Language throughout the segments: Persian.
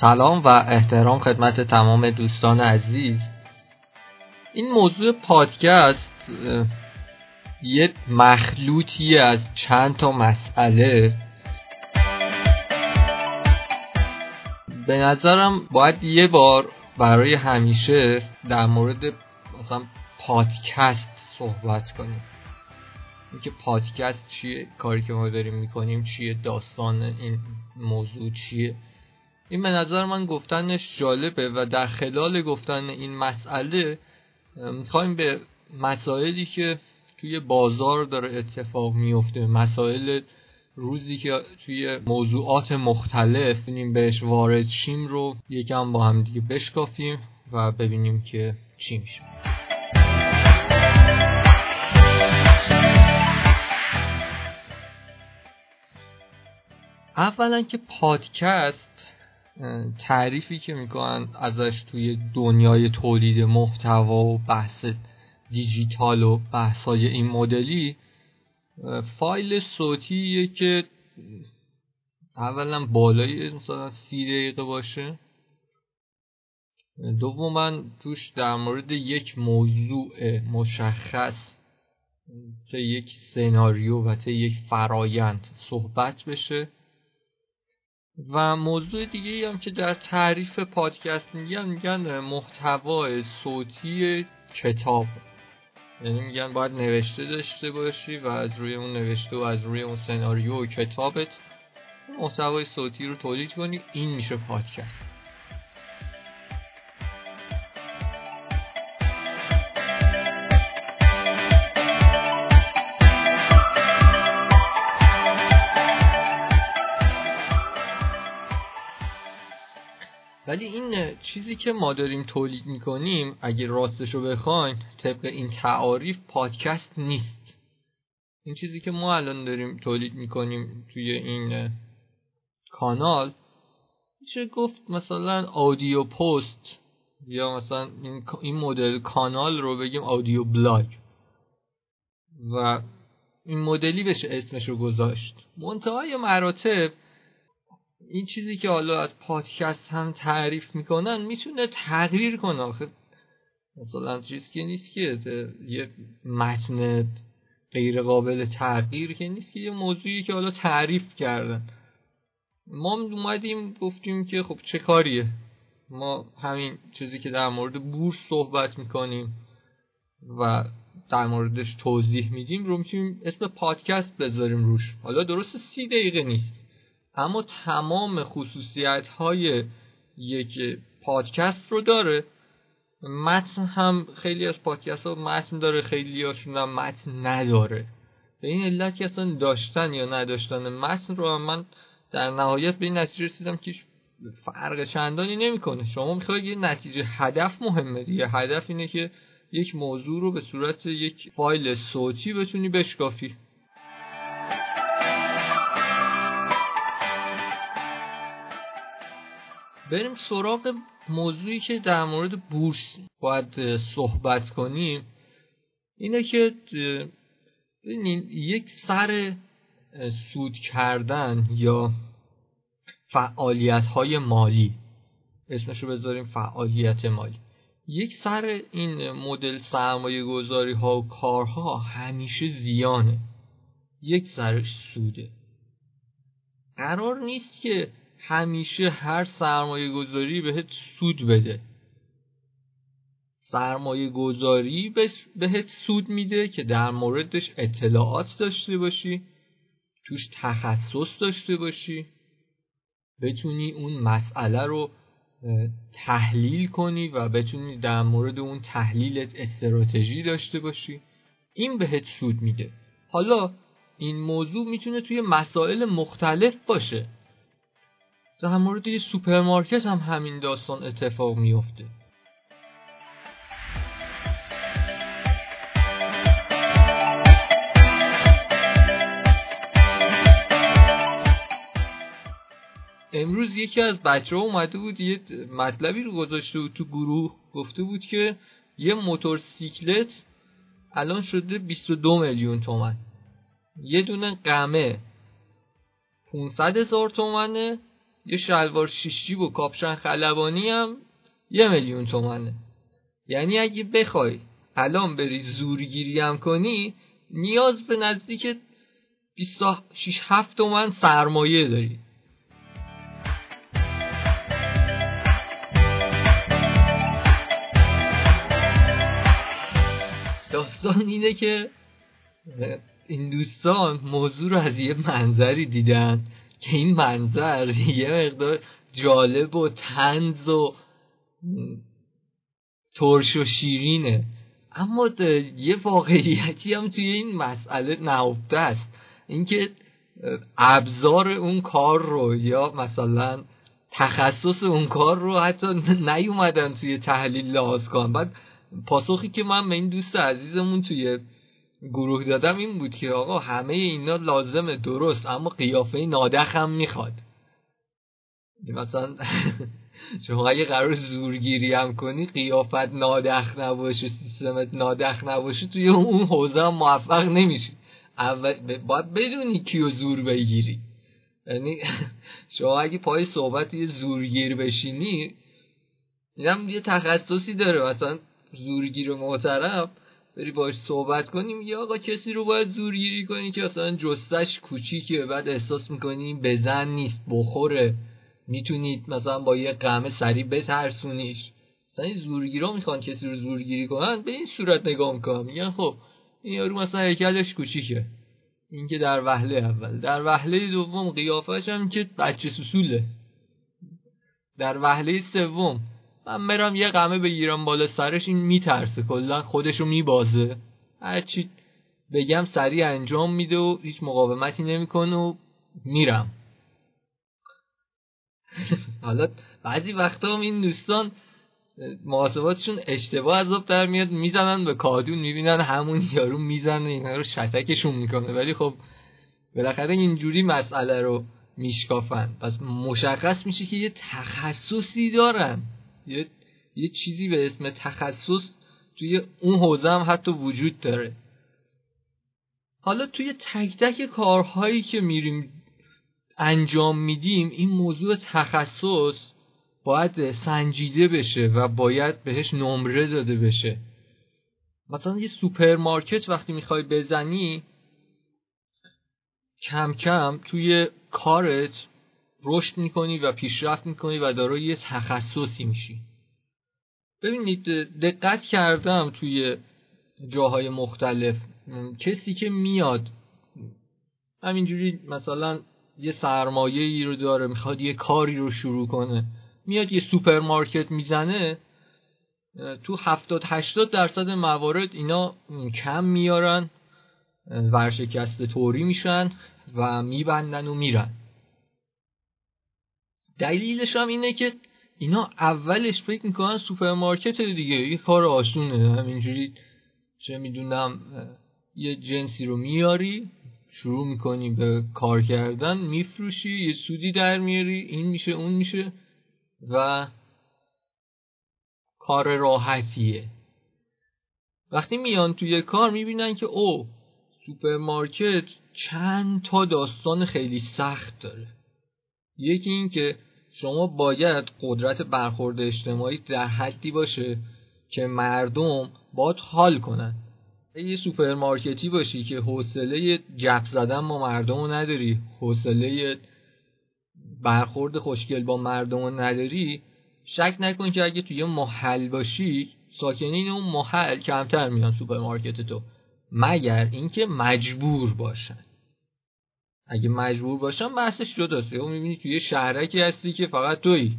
سلام و احترام خدمت تمام دوستان عزیز. این موضوع پادکست یه مخلوطی از چند تا مسئله. به نظرم باید یه بار برای همیشه در مورد مثلا پادکست صحبت کنیم. اینکه پادکست چیه کاری که ما داریم می‌کنیم چیه داستان این موضوع چیه. این به نظر من گفتنش جالبه و در خلال گفتن این مسئله می‌خوایم به مسائلی که توی بازار داره اتفاق میفته مسائل روزی که توی موضوعات مختلف ببینیم بهش وارد شیم رو یکم با هم دیگه بشکافیم و ببینیم که چی میشه. اولا که پادکست تعریفی که می‌کنن ازش توی دنیای تولید محتوا و بحث دیجیتال و بحثای این مدلی فایل صوتیه که اولا بالای مثلا سی دقیقه باشه. دوما توش در مورد یک موضوع مشخص چه یک سناریو و چه یک فرایند صحبت بشه. و موضوع دیگه هم که در تعریف پادکست میگن میگن محتوا صوتی کتاب. یعنی میگن باید نوشته داشته باشی و از روی اون نوشته و از روی اون سناریو و کتابت محتوای صوتی رو تولید کنی. این میشه پادکست. ولی این چیزی که ما داریم تولید می‌کنیم اگه راستش رو بخواین طبق این تعاریف پادکست نیست. این چیزی که ما الان داریم تولید می‌کنیم توی این کانال میشه گفت مثلا آدیو پست یا مثلا این مدل کانال رو بگیم آدیو بلاگ. و این مدلی بشه اسمش رو گذاشت. منتهای مراتب این چیزی که حالا از پادکست هم تعریف می‌کنن می‌تونه تغییر کنه. آخه مثلا چیز که نیست که یه متن غیر قابل تغییر که نیست که یه موضوعی که حالا تعریف کردن. ما اومدیم گفتیم که خب چه کاریه؟ ما همین چیزی که در مورد بورس صحبت می‌کنیم و در موردش توضیح میدیم رو می‌تونیم اسم پادکست بذاریم روش. حالا درست سی دقیقه نیست. اما تمام خصوصیت های یک پادکست رو داره. متن هم خیلی از پادکست ها متن داره خیلی هاشون هم متن نداره. به این علت که اصلا داشتن یا نداشتن متن رو هم من در نهایت به این نتیجه رسیدم که فرق چندانی نمی‌کنه. شما می‌خواید یه نتیجه هدف مهمه دیگه. هدف اینه که یک موضوع رو به صورت یک فایل صوتی بتونی بشکافی. بریم سراغ موضوعی که در مورد بورس باید صحبت کنیم. اینه که یک سر سود کردن یا فعالیت های مالی اسمشو بذاریم فعالیت مالی. یک سر این مدل سرمایه گذاری ها و کارها همیشه زیانه. یک سرش سوده. قرار نیست که همیشه هر سرمایه گذاری بهت سود بده. سرمایه گذاری بهت سود میده که در موردش اطلاعات داشته باشی توش تخصص داشته باشی بتونی اون مسئله رو تحلیل کنی و بتونی در مورد اون تحلیلت استراتژی داشته باشی. این بهت سود میده. حالا این موضوع می‌تونه توی مسائل مختلف باشه. در مورد یه سوپرمارکت هم همین داستان اتفاق میفته امروز یکی از بچه ها اومده بود یه مطلبی رو گذاشته بود تو گروه. گفته بود که یه موتورسیکلت الان شده 22 میلیون تومن. یه دونه قمه 500 هزار تومنه. یه شلوار شیش و کاپشن خلبانی هم یه میلیون تومنه. یعنی اگه بخوای الان بری زورگیری هم کنی نیاز به نزدیک 26 7 تومن سرمایه داری. داستان اینه که این دوستان موضوع رو از یه منظری دیدن. که این منظر یه مقدار جالب و تنز و ترش و شیرینه. اما یه واقعیتی هم توی این مسئله نهفته است. اینکه ابزار اون کار رو یا مثلا تخصص اون کار رو حتی نیومدن توی تحلیل لحاظ کنن. بعد پاسخی که من به این دوست عزیزمون توی گروه دادم این بود که آقا همه اینا لازمه درست اما قیافه نادخ هم می‌خواد. مثلا شما اگه قرار زورگیری هم کنی قیافت نادخ نباشه سیستمت نادخ نباشه توی اون حوزه هم موفق نمیشی. اول باید بدونی کیو زور بگیری. یعنی شما اگه پای صحبت یه زورگیر بشینی اینم یه تخصصی داره. مثلا زورگیر محترم بری باش صحبت کنیم. یا آقا کسی رو باید زورگیری کنی که اصلا جستش کوچیکه. بعد احساس می‌کنی بزن نیست بخوره. می‌تونید مثلا با یه قمه سریع بترسونیش. مثلا این زورگیرا می‌خوان کسی رو زورگیری کنن به این صورت نگاه می‌کنن. میگن خب این یارو مثلا هیکلش کوچیکه. این که در وهله اول. در وهله دوم قیافش هم که بچه سسوله در وهله سوم. من برم یه قمه بگیرم بالا سرش این میترسه کلا خودشو میبازه. هرچی بگم سریع انجام میده و هیچ مقاومتی نمی‌کنه و میرم. حالا بعضی وقتا هم این دوستان محاسباتشون اشتباه عذاب در میاد می‌زنن به کادون می‌بینن همون یارو می‌زنه اینا رو شتکشون می‌کنه. ولی خب بالاخره اینجوری مسئله رو میشکافن. پس مشخص میشه که یه تخصصی دارن. یه, یه چیزی به اسم تخصص توی اون حوزه هم حتی وجود داره. حالا توی تک تک کارهایی که میریم انجام میدیم این موضوع تخصص باید سنجیده بشه و باید بهش نمره داده بشه. مثلا یه سوپرمارکت وقتی می‌خوای بزنی کم کم توی کارت رشد می‌کنی و پیشرفت می‌کنی و دارای یه تخصصی میشی. ببینید دقت کردم توی جاهای مختلف. کسی که میاد همینجوری مثلا یه سرمایه ای رو داره می‌خواد یه کاری رو شروع کنه میاد یه سوپرمارکت می‌زنه تو 70 80 درصد موارد اینا کم میارن ورشکسته طوری میشن و میبندن و میرن. دلیلش هم اینه که اینا اولش فکر می‌کنن سوپرمارکت دیگه یه کار آسونه. همینجوری چه می‌دونم یه جنسی رو میاری شروع می‌کنی به کار کردن میفروشی یه سودی در میاری این میشه اون میشه و کار راحتیه. وقتی میان توی کار می‌بینن که او سوپرمارکت چند تا داستان خیلی سخت داره. یکی این که شما باید قدرت برخورد اجتماعی در حدی باشه که مردم باید حال کنن. یه سوپرمارکتی باشی که حوصله گپ زدن با مردم رو نداری حوصله برخورد خوشگل با مردم رو نداری شک نکن که اگه توی محل باشی ساکنین اون محل کمتر میان سوپرمارکت تو. مگر اینکه مجبور باشن. اگه مجبور باشن بحثش جداست. یا می‌بینی توی شهرکی هستی که فقط تویی.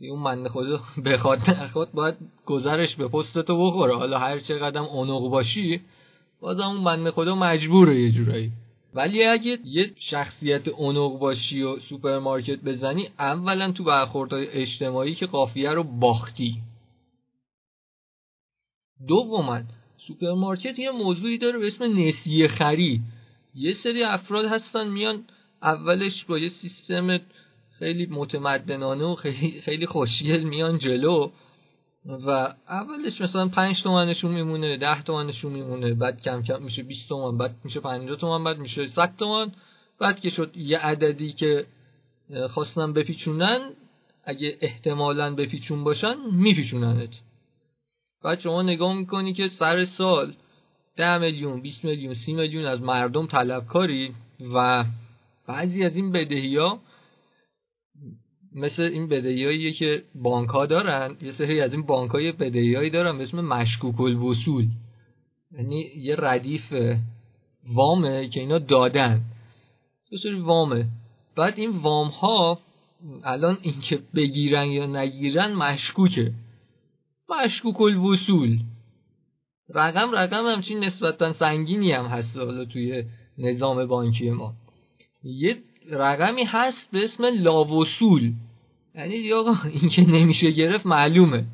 اون بنده خدا بخواد نخواد باید گذرش به پست تو بخوره. حالا هر چقدرم عنق باشی بازم اون بنده خدا مجبوره یه جورایی. ولی اگه یه شخصیت عنق باشی و سوپرمارکت بزنی اولا تو برخوردهای اجتماعی که قافیه رو باختی. دوما سوپرمارکت یه موضوعی داره به اسم نسیه خری یه سری افراد هستن میان اولش با یه سیستم خیلی متمدنانه و خیلی, خیلی خوشگل میان جلو و اولش مثلا 5 تومنشون میمونه 10 تومنشون میمونه بعد کم کم میشه 20 تومن بعد میشه 50 تومن بعد میشه 100 تومن. بعد که شد یه عددی که خواستن بپیچونن اگه احتمالا بپیچون باشن میپیچوننت. بعد شما نگاه می‌کنی که سر سال ده میلیون 20 میلیون سی میلیون از مردم طلبکاری و بعضی از این بدهی ها مثل این بدهیاییه که بانک ها دارن یه سری از این بانک های بدهیایی دارن اسم مشکوک الوصول. یعنی یه ردیف وامه که اینا دادن. یه سری وامه. بعد این وام ها الان اینکه بگیرن یا نگیرن مشکوکه. مشکوک الوصول. رقم رقم همچین نسبتا سنگینی هم هست حالا توی نظام بانکی ما. یه رقمی هست به اسم لاوصول. یعنی یا اینکه نمیشه گرفت معلومه.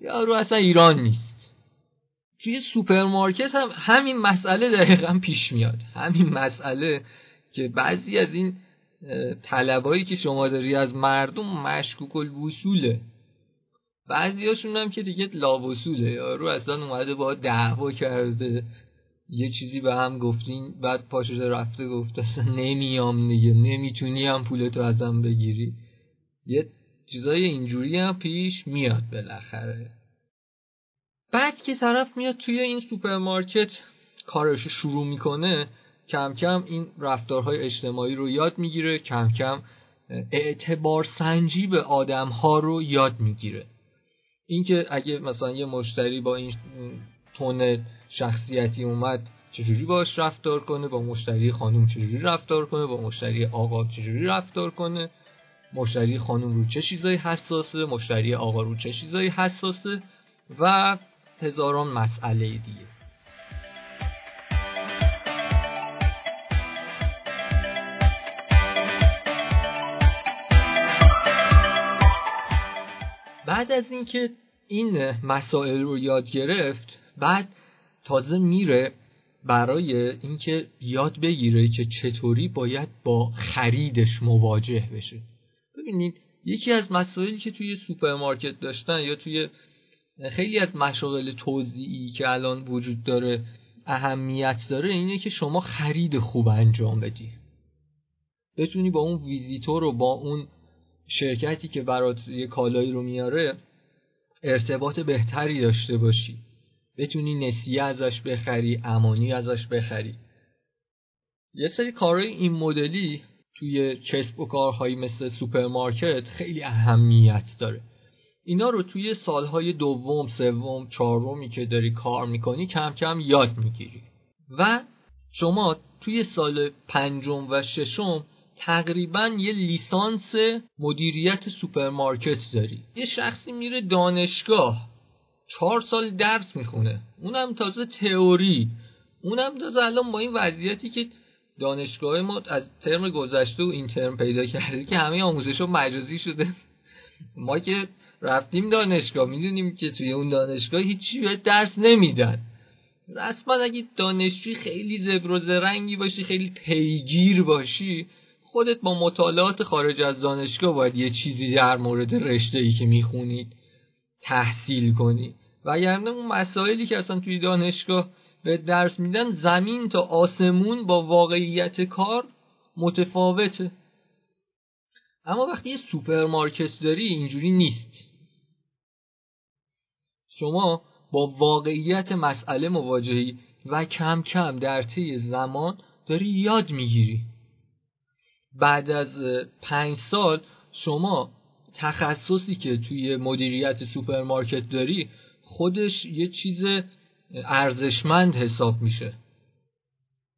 یا رو اصلا ایران نیست. توی سوپرمارکت هم همین مسئله دقیقا پیش میاد. همین مسئله که بعضی از این طلبایی که شما داری از مردم مشکوک الوصوله. بعضی هاشون هم که دیگه لاوصوله یارو اصلا اومده با دعوا کرده. یه چیزی به هم گفتین بعد پاشده رفته گفته اصلا نمیام دیگه نمی‌تونی هم پولتو ازم بگیری. یه چیزای اینجوری هم پیش میاد بالاخره. بعد که طرف میاد توی این سوپرمارکت کارش شروع می‌کنه کم کم این رفتارهای اجتماعی رو یاد می‌گیره کم کم اعتبار سنجی به آدم ها رو یاد می‌گیره. اینکه اگه مثلا یه مشتری با این تون شخصیتی اومد چجوری باش رفتار کنه؟ با مشتری خانم چجوری رفتار کنه؟ با مشتری آقا چجوری رفتار کنه؟ مشتری خانم رو چه چیزایی حساسه؟ مشتری آقا رو چه چیزایی حساسه؟ و هزاران مسئله دیگه. بعد از اینکه این مسائل رو یاد گرفت بعد تازه میره برای اینکه یاد بگیره که چطوری باید با خریدش مواجه بشه. ببینید یکی از مسائلی که توی سوپرمارکت داشتن یا توی خیلی از مشاغل توزیعی که الان وجود داره اهمیت داره اینه که شما خرید خوب انجام بدی. بتونی با اون ویزیتور و با اون شرکتی که برات یه کالایی رو میاره ارتباط بهتری داشته باشی. بتونی نسیه ازش بخری امانی ازش بخری. یه سری کارهای این مدلی توی کسب و کارهایی مثل سوپرمارکت خیلی اهمیت داره. اینا رو توی سالهای دوم، سوم، چهارمی که داری کار می‌کنی کم کم یاد می‌گیری. و شما توی سال پنجم و ششم تقریبا یه لیسانس مدیریت سوپرمارکت داری. یه شخصی میره دانشگاه چهار سال درس می‌خونه. اونم تازه تئوری. اونم تازه الان با این وضعیتی که دانشگاه ما از ترم گذشته و این ترم پیدا کرده که همه آموزش مجازی شده. ما که رفتیم دانشگاه می‌دونیم که توی اون دانشگاه هیچی به درس نمیدن. رسما اگه دانشجوی خیلی زبر و زرنگی باشی خیلی پیگیر باشی خودت با مطالعات خارج از دانشگاه باید یه چیزی در مورد رشته ای که می‌خونید تحصیل کنی. و اگر اون مسائلی که اصلا توی دانشگاه به درس میدن زمین تا آسمون با واقعیت کار متفاوته. اما وقتی یه سوپرمارکت داری اینجوری نیست. شما با واقعیت مسئله مواجهی و کم کم در طی زمان داری یاد می‌گیری. بعد از پنج سال شما تخصصی که توی مدیریت سوپرمارکت داری خودش یه چیز ارزشمند حساب میشه.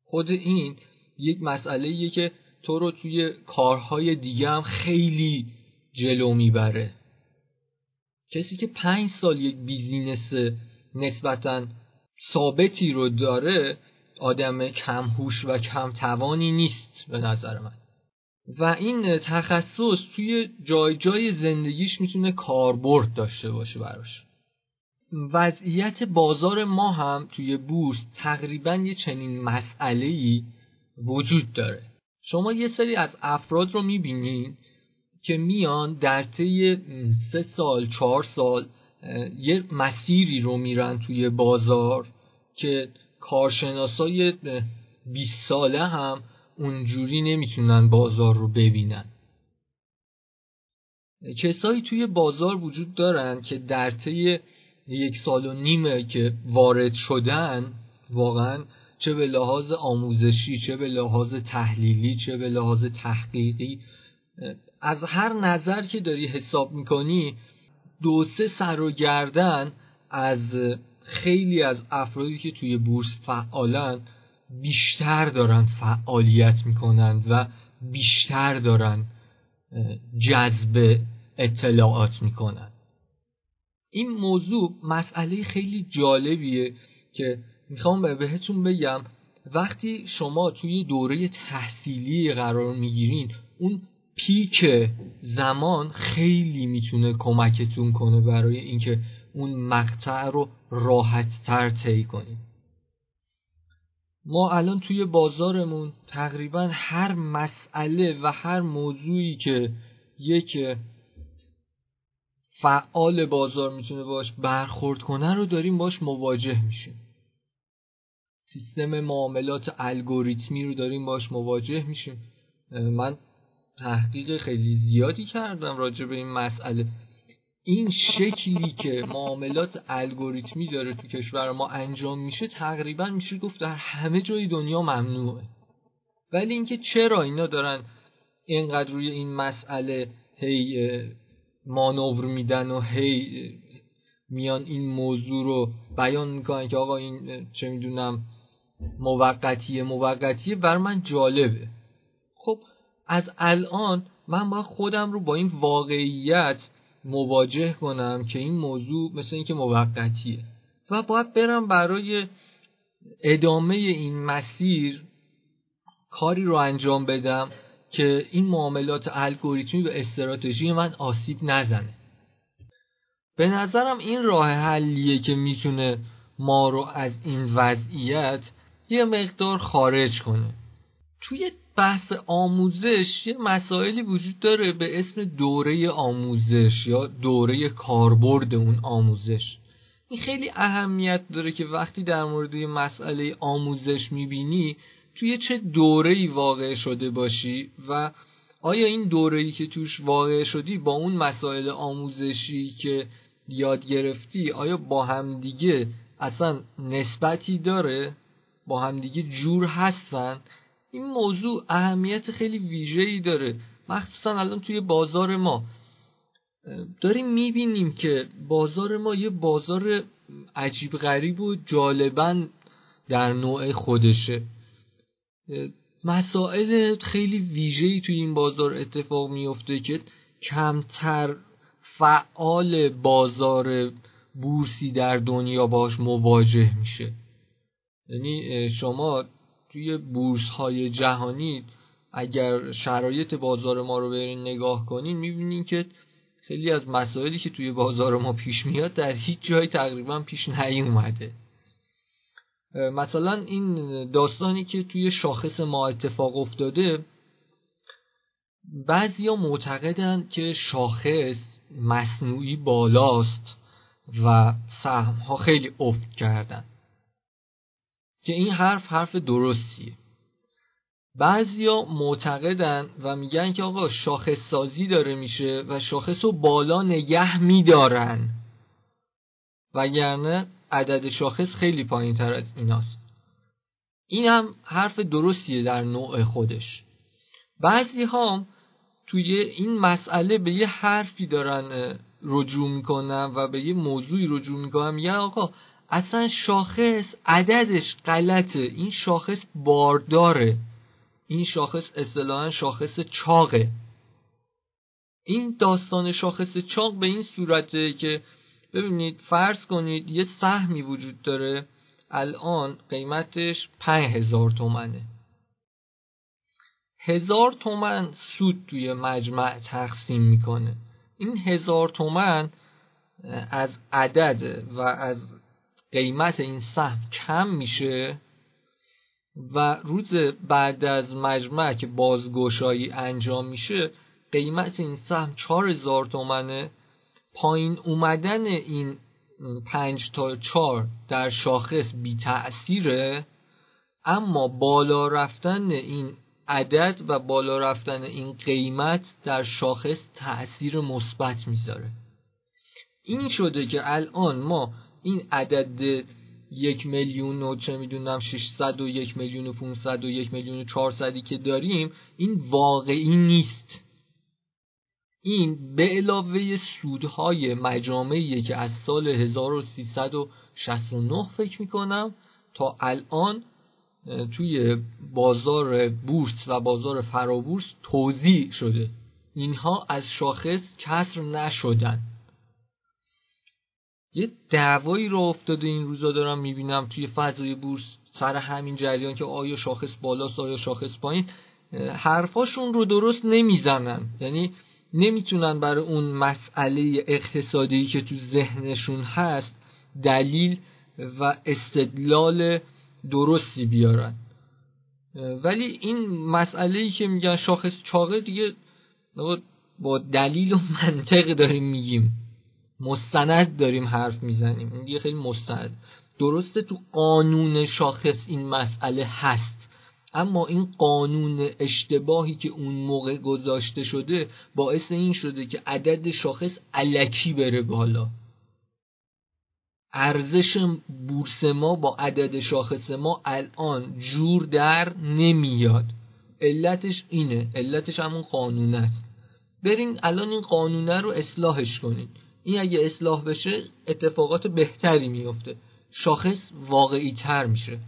خود این یک مسئله که تو رو توی کارهای دیگه هم خیلی جلو می‌بره. کسی که پنج سال یک business نسبتا ثابتی رو داره آدم کمهوش و کم توانی نیست به نظر من. و این تخصص توی جای جای زندگیش می‌تونه کاربرد داشته باشه براش. وضعیت بازار ما هم توی بورس تقریبا یه چنین مسئله وجود داره. شما یه سری از افراد رو می‌بینین که میان در طی سه سال چهار سال یه مسیری رو میرن توی بازار که کارشناسای 20 ساله هم اونجوری نمی‌تونن بازار رو ببینن. کسایی توی بازار وجود دارن که در طی یک سال و نیمه که وارد شدن واقعا چه به لحاظ آموزشی چه به لحاظ تحلیلی چه به لحاظ تحقیقی از هر نظر که داری حساب می‌کنی دو سه سر و گردن از خیلی از افرادی که توی بورس فعالن بیشتر دارن فعالیت می‌کنن و بیشتر دارن جذب اطلاعات می‌کنن این موضوع مسئله خیلی جالبیه که می‌خوام بهتون بگم وقتی شما توی دوره تحصیلی قرار می‌گیرین اون پیک زمان خیلی می‌تونه کمکتون کنه برای اینکه اون مقطع رو راحت تر طی کنید ما الان توی بازارمون تقریبا هر مسئله و هر موضوعی که یک فعال بازار می‌تونه باش برخورد کنه رو داریم باش مواجه میشیم. سیستم معاملات الگوریتمی رو داریم باش مواجه میشیم. من تحقیق خیلی زیادی کردم راجع به این مسئله. این شکلی که معاملات الگوریتمی داره تو کشور ما انجام میشه تقریبا میشه گفت در همه جای دنیا ممنوعه. ولی اینکه چرا اینا دارن اینقدر روی این مسئله هی مانور میدن و هی میان این موضوع رو بیان می‌کنن که آقا این چه می‌دونم موقتیه موقتیه بر من جالبه. خب از الان من باید خودم رو با این واقعیت مواجه کنم که این موضوع مثل اینکه موقتیه. و باید برم برای ادامه این مسیر کاری رو انجام بدم که این معاملات الگوریتمی و استراتژی من آسیب نزنه. به نظرم این راه حلیه که می‌تونه ما رو از این وضعیت یه مقدار خارج کنه. توی بحث آموزش یه مسائلی وجود داره به اسم دوره آموزش یا دوره کاربرد اون آموزش. این خیلی اهمیت داره که وقتی در مورد یه مسئله آموزش می‌بینی توی چه دوره‌ای واقع شده باشی و آیا این دوره‌ای که توش واقع شدی با اون مسائل آموزشی که یاد گرفتی آیا با همدیگه اصلا نسبتی داره؟ با همدیگه جور هستن؟ این موضوع اهمیت خیلی ویژه‌ای داره. مخصوصا الان توی بازار ما. داریم می‌بینیم که بازار ما یه بازار عجیب غریب و جالبا در نوع خودشه. مسائل خیلی ویژه‌ای توی این بازار اتفاق میفته که کمتر فعال بازار بورسی در دنیا باش مواجه میشه. یعنی شما توی بورس های جهانی اگر شرایط بازار ما رو برین نگاه کنین می‌بینین که خیلی از مسائلی که توی بازار ما پیش میاد در هیچ جای تقریبا پیش نیومده. مثلا این داستانی که توی شاخص ما اتفاق افتاده بعضیا معتقدن که شاخص مصنوعی بالاست و سهم ها خیلی افت کردن. که این حرف حرف درستیه. بعضیا معتقدن و میگن که آقا شاخص سازی داره میشه و شاخص رو بالا نگه میدارن. وگرنه عدد شاخص خیلی پایین تر از ایناست. این هم حرف درستیه در نوع خودش. بعضی ها توی این مسئله به یه حرفی دارن رجوع می‌کنن و به یه موضوعی رجوع می‌کنن. یا آقا اصلا شاخص عددش غلطه. این شاخص بارداره. این شاخص اصطلاحا شاخص چاقه. این داستان شاخص چاق به این صورته که ببینید فرض کنید یه سهمی وجود داره. الان قیمتش پنج هزار تومنه. هزار تومن سود توی مجمع تقسیم می‌کنه. این هزار تومن از عدد و از قیمت این سهم کم میشه و روز بعد از مجمع که بازگشایی انجام میشه قیمت این سهم چهار هزار تومنه. پایین اومدن این پنج تا چار در شاخص بی تأثیره اما بالا رفتن این عدد و بالا رفتن این قیمت در شاخص تاثیر مثبت می‌ذاره. این شده که الان ما این عدد یک میلیون و چه می‌دونم 600 و یک میلیون و 500 و یک میلیون و 400 که داریم این واقعی نیست. این به علاوه سودهای مجامعی که از سال 1369 فکر می‌کنم تا الان توی بازار بورس و بازار فرابورس توضیح شده. اینها از شاخص کسر نشدن. یه دعوایی رو افتاده این روزا دارم می‌بینم توی فضای بورس سر همین جریان که آیا شاخص بالاست آیا شاخص پایین حرفاشون رو درست نمی‌زنن. یعنی نمی‌تونن برای اون مسئله اقتصادی که تو ذهنشون هست دلیل و استدلال درستی بیارن. ولی این مسئله ای که میگن شاخص چاقه دیگه با دلیل و منطق داریم میگیم. مستند داریم حرف می‌زنیم. این دیگه خیلی مستند. درسته تو قانون شاخص این مسئله هست. اما این قانون اشتباهی که اون موقع گذاشته شده باعث این شده که عدد شاخص علکی بره بالا. ارزش بورس ما با عدد شاخص ما الان جور در نمیاد. علتش اینه. علتش همون قانون است. برین الان این قانونه رو اصلاحش کنین. این اگه اصلاح بشه اتفاقات بهتری میفته شاخص واقعی تر میشه.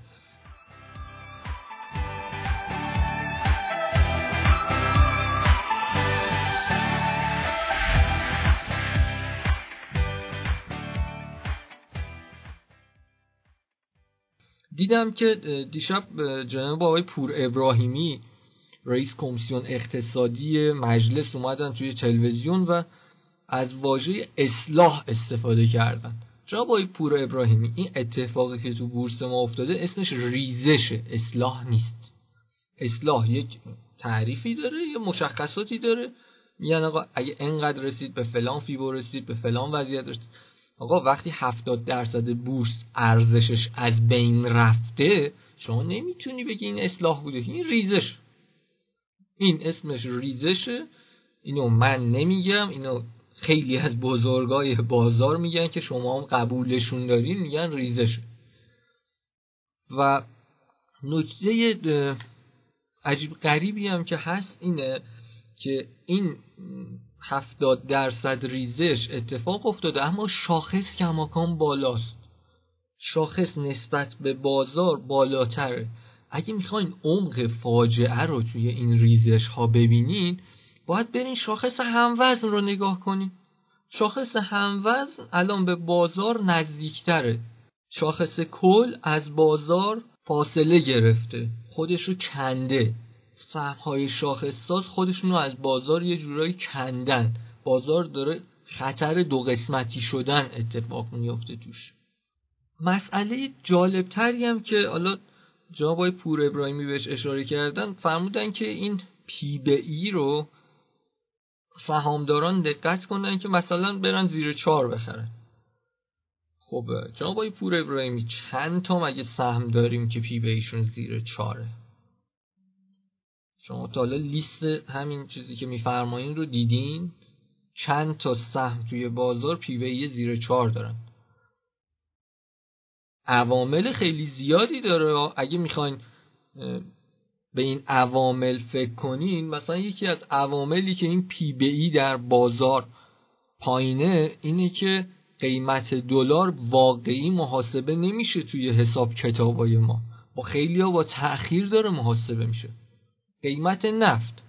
دیدم که دیشب جناب آقای پور ابراهیمی رئیس کمیسیون اقتصادی مجلس اومدن توی تلویزیون و از واژه اصلاح استفاده کردن. جناب آقای پور ابراهیمی این اتفاقی که تو بورس ما افتاده اسمش ریزشه اصلاح نیست. اصلاح یک تعریفی داره یه مشخصاتی داره. میگن آقا اگه انقدر رسید به فلان فیبو رسید به فلان وضعیت رسید. آقا وقتی 70 درصد بورس ارزشش از بین رفته شما نمی‌تونی بگی این اصلاح بوده. این ریزش. این اسمش ریزشه. اینو من نمیگم اینو خیلی از بزرگای بازار میگن که شما هم قبولشون دارین میگن ریزش. و نکته عجیب غریبی هم که هست اینه که این هفتاد درصد ریزش اتفاق افتاده اما شاخص کماکان بالاست. شاخص نسبت به بازار بالاتره. اگه می‌خواین عمق فاجعه رو توی این ریزش ها ببینین باید برین شاخص هموزن رو نگاه کنین. شاخص هموزن الان به بازار نزدیکتره. شاخص کل از بازار فاصله گرفته. خودش رو کنده. سهم های شاخص ساز خودشون رو از بازار یه جورایی کندن. بازار داره خطر دو قسمتی شدن اتفاق میفته توش. مسئله جالبتری هم که حالا جناب پور ابراهیمی بهش اشاره کردن فرمودن که این P به E رو سهامداران دقت کنن که مثلا برن زیر چهار بخرن. خب جناب پور ابراهیمی چند تا مگه سهم داریم که P به E شون زیر چهاره شما تا حالا لیست همین چیزی که میفرمایین رو دیدین؟ چند تا سهم توی بازار P E زیر چهار دارن؟ عوامل خیلی زیادی داره. اگه می‌خواین به این عوامل فکر کنین مثلا یکی از عواملی که این پی ای در بازار پایینه اینه که قیمت دلار واقعی محاسبه نمیشه توی حساب کتابای ما. با خیلی ها با تأخیر داره محاسبه میشه. قیمت نفت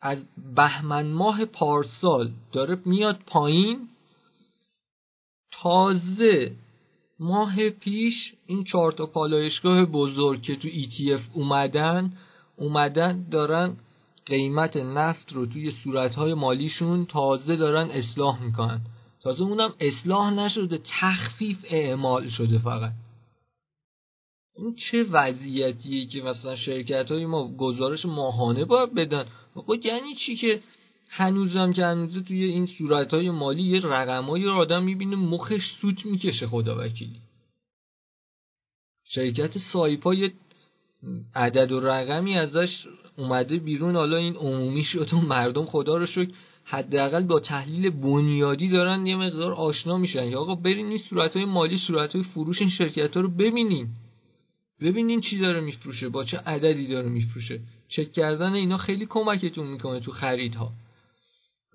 از بهمن ماه پارسال داره میاد پایین. تازه ماه پیش این چهار تا پالایشگاه بزرگ که تو ETF اومدن اومدن دارن قیمت نفت رو توی صورتهای مالیشون تازه دارن اصلاح می‌کنن. تازه اونم اصلاح نشده تخفیف اعمال شده فقط. این چه وضعیتیه که مثلا شرکت های ما گزارش ماهانه باید بدن؟ خب یعنی چی که هنوزم که هنوزه توی این صورت های مالی یه رقمایی رو آدم می‌بینه مخش سوت می‌کشه خدا وکیلی. شرکت سایپا یه عدد و رقمی ازش اومده بیرون حالا این عمومی شد و مردم خدا رو شکر حداقل با تحلیل بنیادی دارن یه مقدار آشنا میشن یا آقا برین این صورت های مالی صورت های فروش این شرکت ها رو ببینین. ببینین چی داره میفروشه با چه عددی داره میفروشه. چک کردن اینا خیلی کمکتون می‌کنه تو خریدها.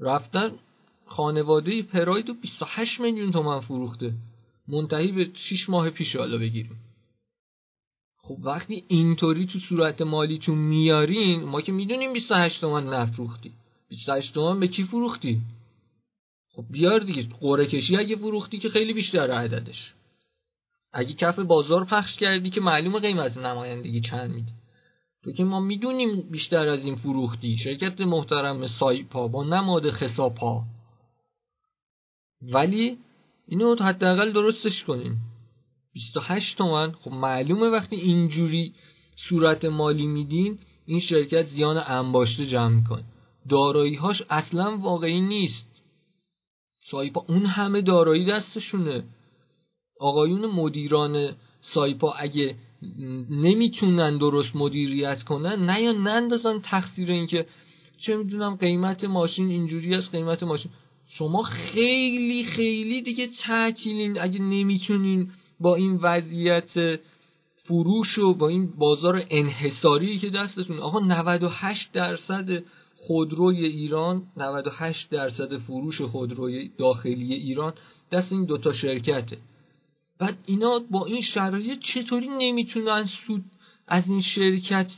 رفتن خانواده پراید و 28 میلیون تومن فروخته. منتهی به 6 ماه پیش حالا بگیریم. خب وقتی اینطوری تو صورت مالیتون میارین ما که می‌دونیم 28 تومن نفروختی. 28 تومن به کی فروختی؟ خب بیار دیگه قره کشی اگه فروختی که خیلی بیشتر عددش. اگه کف بازار پخش کردی که معلوم قیمت نمایندگی چند میدی تو که ما می‌دونیم بیشتر از این فروختی. شرکت محترم سایپا با نماد خساپا. ولی اینو حداقل درستش کنین 28 تومن. خب معلومه وقتی اینجوری صورت مالی میدین این شرکت زیان انباشته جمع می‌کنه. داراییهاش اصلا واقعی نیست. سایپا اون همه دارایی دستشونه. آقایون مدیران سایپا اگه نمی‌تونن درست مدیریت کنن نه یا نندازن تقصیر این که چه می‌دونم قیمت ماشین اینجوری است قیمت ماشین. شما خیلی خیلی دیگه تعطیلین. اگه نمی‌تونین با این وضعیت فروش و با این بازار انحصاری که دستتون آقا 98 درصد خودروی ایران 98 درصد فروش خودروی داخلی ایران دست این دوتا شرکته. بعد اینا با این شرایط چطوری نمی‌تونن سود از این شرکت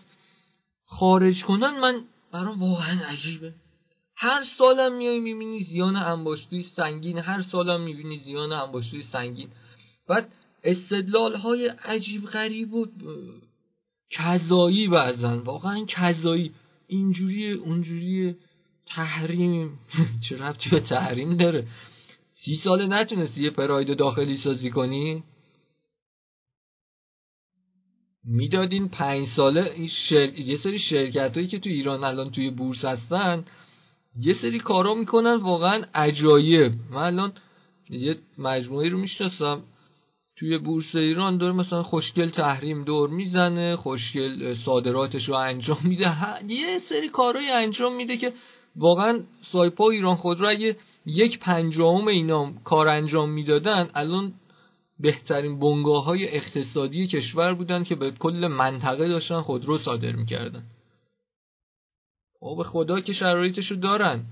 خارج کنن؟ من برام واقعا عجیبه. هر سالم میای می‌بینی زیان انباشتوی سنگین هر سالم می‌بینی زیان انباشتوی سنگین. بعد استدلال های عجیب غریب و کذایی بعضن واقعا کذایی. اینجوری اونجوری تحریم. چه ربطی تحریم داره؟ سی ساله نتونستی یه پراید داخلی سازی کنی؟ می‌دادین پنج ساله این شر... یه سری شرکت هایی که تو ایران الان توی بورس هستن یه سری کارا می‌کنن واقعا عجایب. من الان یه مجموعه رو می‌شناسم. توی بورس ایران داره مثلا خوشگل تحریم دور می‌زنه خوشگل صادراتش رو انجام میده. یه سری کارهایی انجام میده که واقعا سایپا ایران خود رو اگه یک پنجاهم اینا کار انجام می‌دادن الان بهترین بنگاه های اقتصادی کشور بودن که به کل منطقه داشتن خودرو صادر می‌کردن. او به خدا که شرایطشو دارن.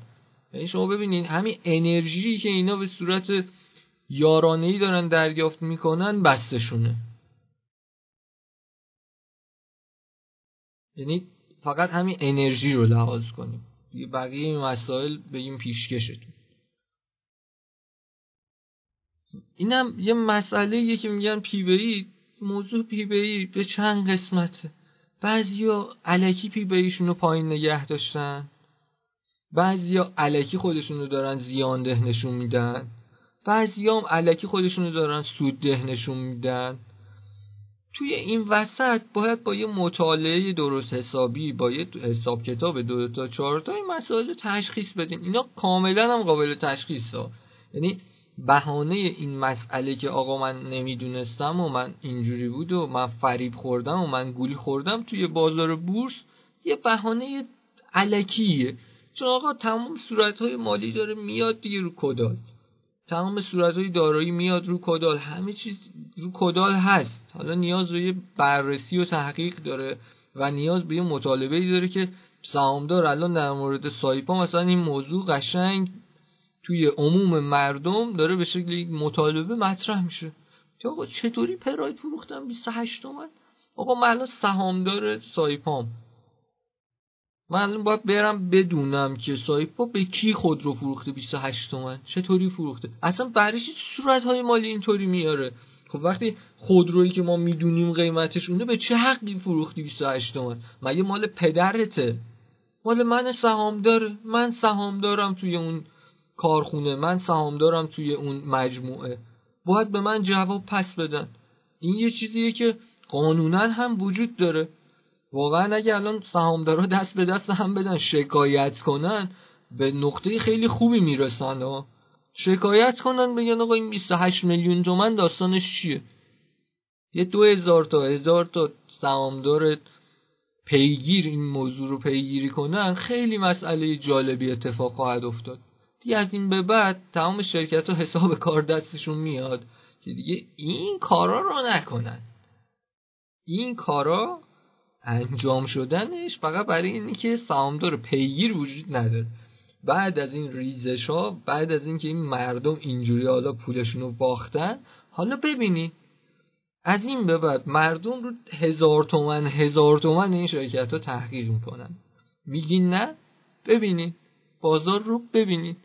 یعنی شما ببینید همین انرژی که اینا به صورت یارانه دارن دریافت می‌کنن بستشونه یعنی فقط همین انرژی رو لحاظ کنیم. بقیه این مسائل بگیم پیشکشتون. اینم یه مسئله یه که میگن P موضوع P به چند قسمته. بعضیا الکی P رو پایین نگه داشتن. بعضیا الکی خودشون رو دارن زیان ده نشون میدن. بعضیا هم الکی خودشون رو دارن سود ده نشون میدن. توی این وسط باید با یه مطالعه درست حسابی با یه حساب کتاب دو, تا چهار تا این مسائل تشخیص بدین اینا کاملا هم قابل تشخیص ها یعنی بهانه این مسئله که آقا من نمی‌دونستم و من اینجوری بود و من فریب خوردم و من گولی خوردم توی بازار بورس یه بهانه علکیه. چون آقا تمام صورت مالی داره میاد دیگه رو کدال. تمام صورت های دارایی میاد رو کدال. همه چیز رو کدال هست. حالا نیاز به یه بررسی و تحقیق داره و نیاز به یه مطالبه داره که سهامدار الان در مورد سایپا مثلا این موضوع قشنگ توی عموم مردم داره به شکل یک مطالبه مطرح میشه. که آقا چطوری پراید فروختم 28 تومن؟ آقا من الان سهامدار سایپام. من الان باید برم بدونم که سایپا به کی خود رو فروخته 28 تومن؟ چطوری فروخته؟ اصلا برش صورت های مالی اینطوری میاره؟ خب وقتی خودرویی که ما می‌دونیم قیمتش اونه به چه حقی فروختی 28 تومن؟ مگه مال پدرته؟ مال من سهامداره. من سهامدارم توی اون کارخونه من سهامدارم توی اون مجموعه. باید به من جواب پس بدن. این یه چیزیه که قانونا هم وجود داره. واقعا اگه الان سهامدارا دست به دست هم بدن شکایت کنن به نقطه خیلی خوبی می‌رسن ها شکایت کنن بگن آقا این 28 میلیون تومن داستانش چیه؟ یه دو هزار تا هزار تا سهامدار پیگیر این موضوع رو پیگیری کنن خیلی مسئله جالبی اتفاق خواهد افتاد. دیگه از این به بعد تمام شرکت ها حساب کار دستشون میاد که دیگه این کارا رو نکنن. این کارا انجام شدنش فقط برای اینه که سهامدار پیگیر وجود نداره. بعد از این ریزش ها بعد از اینکه این مردم اینجوری حالا پولشون رو باختن حالا ببینید. از این به بعد مردم رو هزار تومن هزار تومن این شرکت ها تحقیق می‌کنن. میگین نه؟ ببینید. بازار رو ببینید.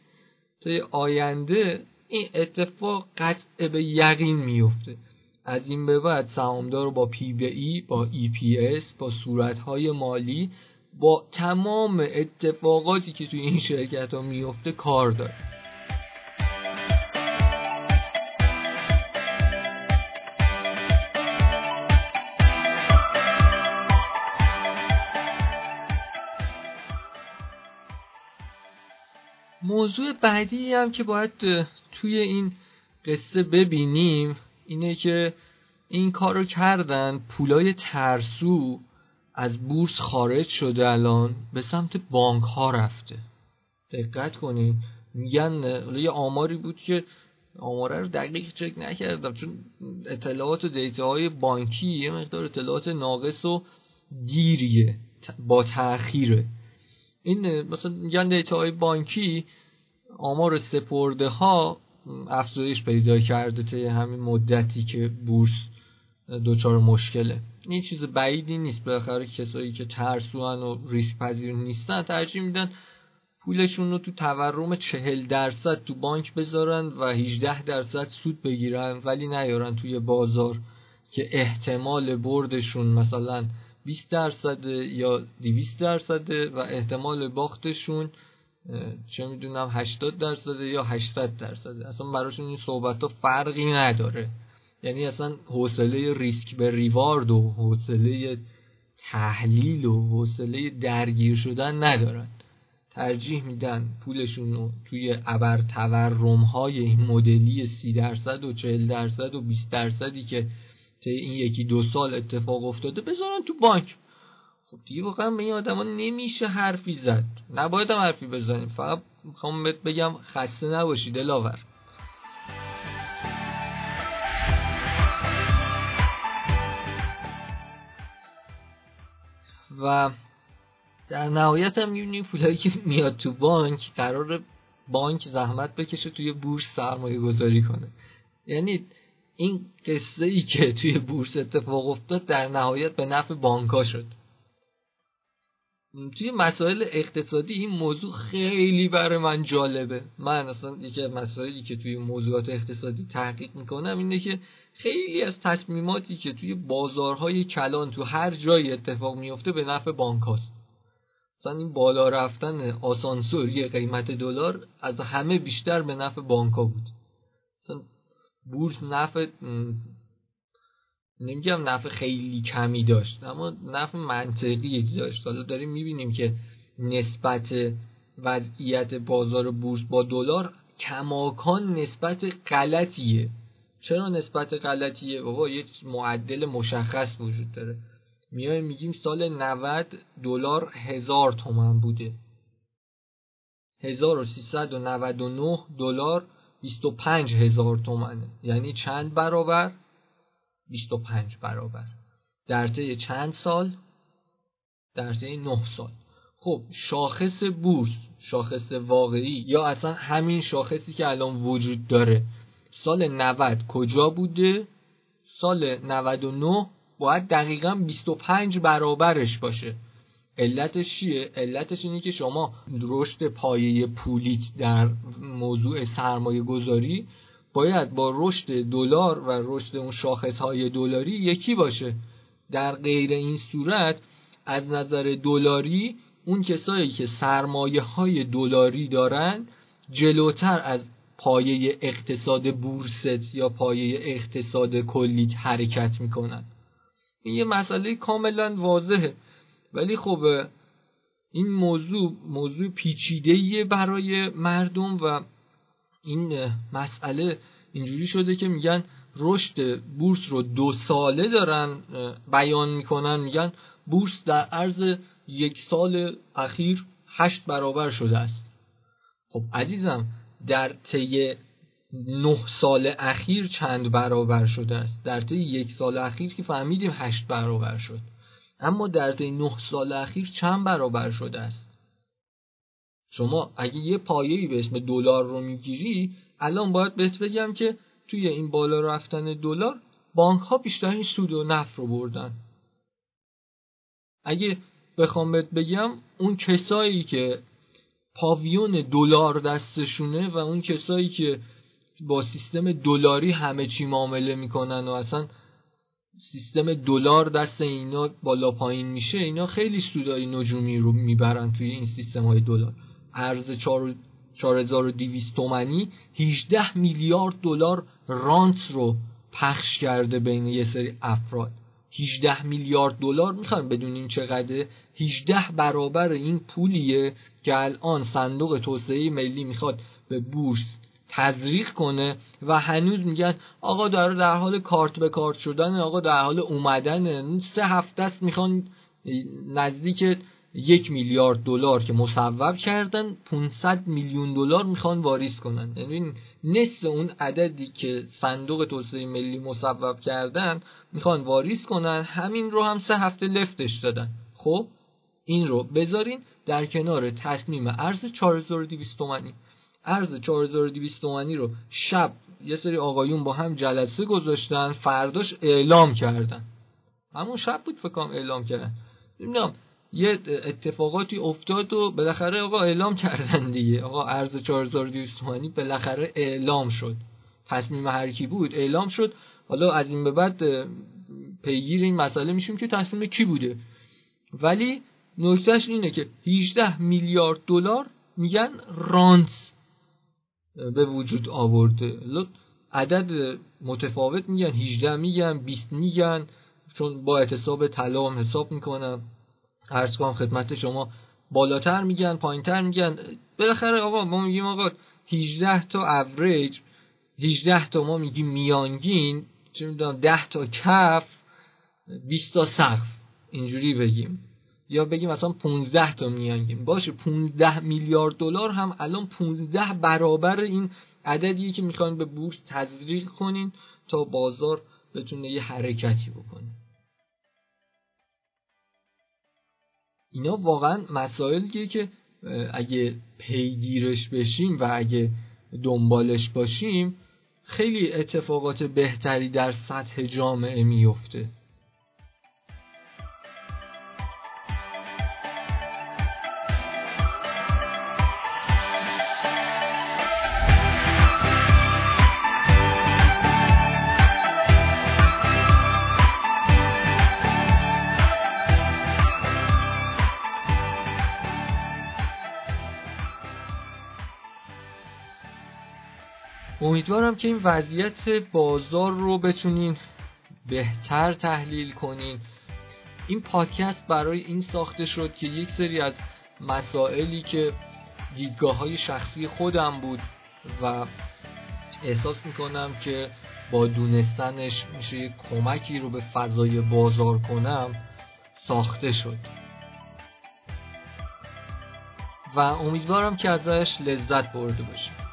تا آینده این اتفاق قطع به یقین میفته. از این به بعد سهامدار با P به E با EPS با صورتهای مالی با تمام اتفاقاتی که توی این شرکت ها میفته کار داره. موضوع بعدی هم که باید توی این قصه ببینیم اینه که این کارو کردن پولای ترسو از بورس خارج شده الان به سمت بانک ها رفته. دقت کنیم میگن یه آماری بود که آماره رو دقیق چک نکردم چون اطلاعات و دیتا های بانکی یه مقدار اطلاعات ناقص و دیریه با تأخیره. این مثلا میگن دیتا های بانکی آمار سپرده ها افزایش پیدا کرده طی همین مدتی که بورس دچار مشکله. این چیز بعیدی نیست. بالاخره کسایی که ترسوان و ریسک پذیر نیستن ترجیح میدن پولشون رو تو تورم چهل درصد تو بانک بذارن و 18 درصد سود بگیرن ولی نیارن توی بازار که احتمال بردشون مثلا 20 درصد یا 200 درصد و احتمال باختشون چه می‌دونم 80 درصد یا 800 درصد اصلا براشون این صحبت ها فرقی نداره. یعنی اصلا حوصله ریسک به ریوارد و حوصله تحلیل و حوصله درگیر شدن ندارن. ترجیح میدن پولشون رو توی ابر تورم های این مدلی 30 درصد و 40 درصد و 20 درصدی که طی این یکی دو سال اتفاق افتاده بذارن تو بانک. خب دیگه واقعا به این آدما نمیشه حرفی زد. نباید هم حرفی بزنیم. فقط می‌خوام بهت بگم خسته نباشی دلاور. و در نهایت هم می‌بینیم پولایی که میاد تو بانک قرار بانک زحمت بکشه توی بورس سرمایه گذاری کنه. یعنی این قصه ای که توی بورس اتفاق افتاد در نهایت به نفع بانک شد. توی مسائل اقتصادی این موضوع خیلی برای من جالبه. من اصلا یکی مسائلی که توی موضوعات اقتصادی تحقیق می‌کنم اینه که خیلی از تصمیماتی که توی بازارهای کلان تو هر جایی اتفاق میفته به نفع بانک هاست. مثلا این بالا رفتن آسانسوری قیمت دلار از همه بیشتر به نفع بانک ها بود. مثلا بورس نفع نمیگم نفع خیلی کمی داشت اما نفع منطقی داشت. حالا داریم می‌بینیم که نسبت وضعیت بازار بورس با دلار کماکان نسبت غلطیه. چرا نسبت غلطیه؟ بابا یه معدل مشخص وجود داره. میایم میگیم سال 90 دلار هزار تومن بوده. 1399 دلار 25 هزار تومنه. یعنی چند برابر؟ 25 برابر. در طی چند سال؟ در طی 9 سال. خب شاخص بورس شاخص واقعی یا اصلا همین شاخصی که الان وجود داره سال 90 کجا بوده؟ سال 99 باید دقیقا 25 برابرش باشه. علتش چیه؟ علتش اینه که شما رشد پایه پولیت در موضوع سرمایه گذاری باید با رشد دلار و رشد اون شاخص های دلاری یکی باشه. در غیر این صورت از نظر دلاری اون کسایی که سرمایه های دلاری دارن جلوتر از پایه اقتصاد بورست یا پایه اقتصاد کلیت حرکت می‌کنن. این یه مسئله کاملا واضحه. ولی خب این موضوع موضوع پیچیدهیه برای مردم و این مسئله اینجوری شده که میگن رشد بورس رو دو ساله دارن بیان می‌کنن میگن بورس در عرض یک سال اخیر هشت برابر شده است. خب عزیزم در طی نه سال اخیر چند برابر شده است؟ در طی یک سال اخیر که فهمیدیم هشت برابر شد. اما در طی نه سال اخیر چند برابر شده است؟ شما اگه یه پایه‌ای به اسم دلار رو می‌گیری الان باید بهت بگم که توی این بالا رفتن دلار بانک ها بیشترین سود و نفع رو بردن. اگه بخوام بهت بگم اون کسایی که پاویون دلار دستشونه و اون کسایی که با سیستم دلاری همه چی معامله می‌کنن و اصلا سیستم دلار دست اینا بالا پایین میشه اینا خیلی سودای نجومی رو می‌برن توی این سیستم های دلار. ارز 4200 تومنی 18 میلیارد دلار رانت رو پخش کرده بین یه سری افراد. 18 میلیارد دلار می‌خوایم بدونین چقدر 18 برابر این پولیه که الان صندوق توسعه ملی می‌خواد به بورس تزریق کنه و هنوز میگن آقا داره در حال کارت به کارت شدن آقا در حال اومدن سه هفته است می‌خوان نزدیک یک میلیارد دلار که مصوب کردن 500 میلیون دلار می‌خوان واریز کنن. یعنی نصف اون عددی که صندوق توسعه ملی مصوب کردن می‌خوان واریز کنن. همین رو هم سه هفته لفتش دادن. خب این رو بذارین در کنار تصمیم ارز 4200 تومانی. ارز 4200 تومانی رو شب یه سری آقایون با هم جلسه گذاشتن فرداش اعلام کردن. همون شب بود فکرم اعلام کردن. نمی‌دونم یه اتفاقاتی افتاد و بالاخره آقا اعلام کردن دیگه. آقا ارز 4200 تومانی بالاخره اعلام شد. تصمیم هر کی بود اعلام شد. حالا از این به بعد پیگیر این مسئله میشیم که تصمیم کی بوده. ولی نکتهش اینه که 18 میلیارد دلار میگن رانت به وجود آورده. عدد متفاوت میگن 18 میگن 20 میگن. چون با اعتصاب طلا حساب می‌کنم. عرض کنم خدمت شما بالاتر میگن پایینتر میگن. بالاخره آقا ما میگیم آقا 18 تا اوریج 18 تا ما میگیم میانگین چه می‌دونم 10 تا کف 20 تا سقف اینجوری بگیم. یا بگیم مثلا 15 تا میانگین. باشه 15 میلیارد دلار هم الان 15 برابر این عددیه که می‌خواین به بورس تزریق کنین تا بازار بتونه یه حرکتی بکنه. اینا واقعا مسائلیه که اگه پیگیرش بشیم و اگه دنبالش باشیم خیلی اتفاقات بهتری در سطح جامعه میفته امیدوارم که این وضعیت بازار رو بتونین بهتر تحلیل کنین. این پادکست برای این ساخته شد که یک سری از مسائلی که دیدگاه های شخصی خودم بود و احساس می‌کنم که با دونستنش میشه یک کمکی رو به فضای بازار کنم ساخته شد. و امیدوارم که ازش لذت برده باشیم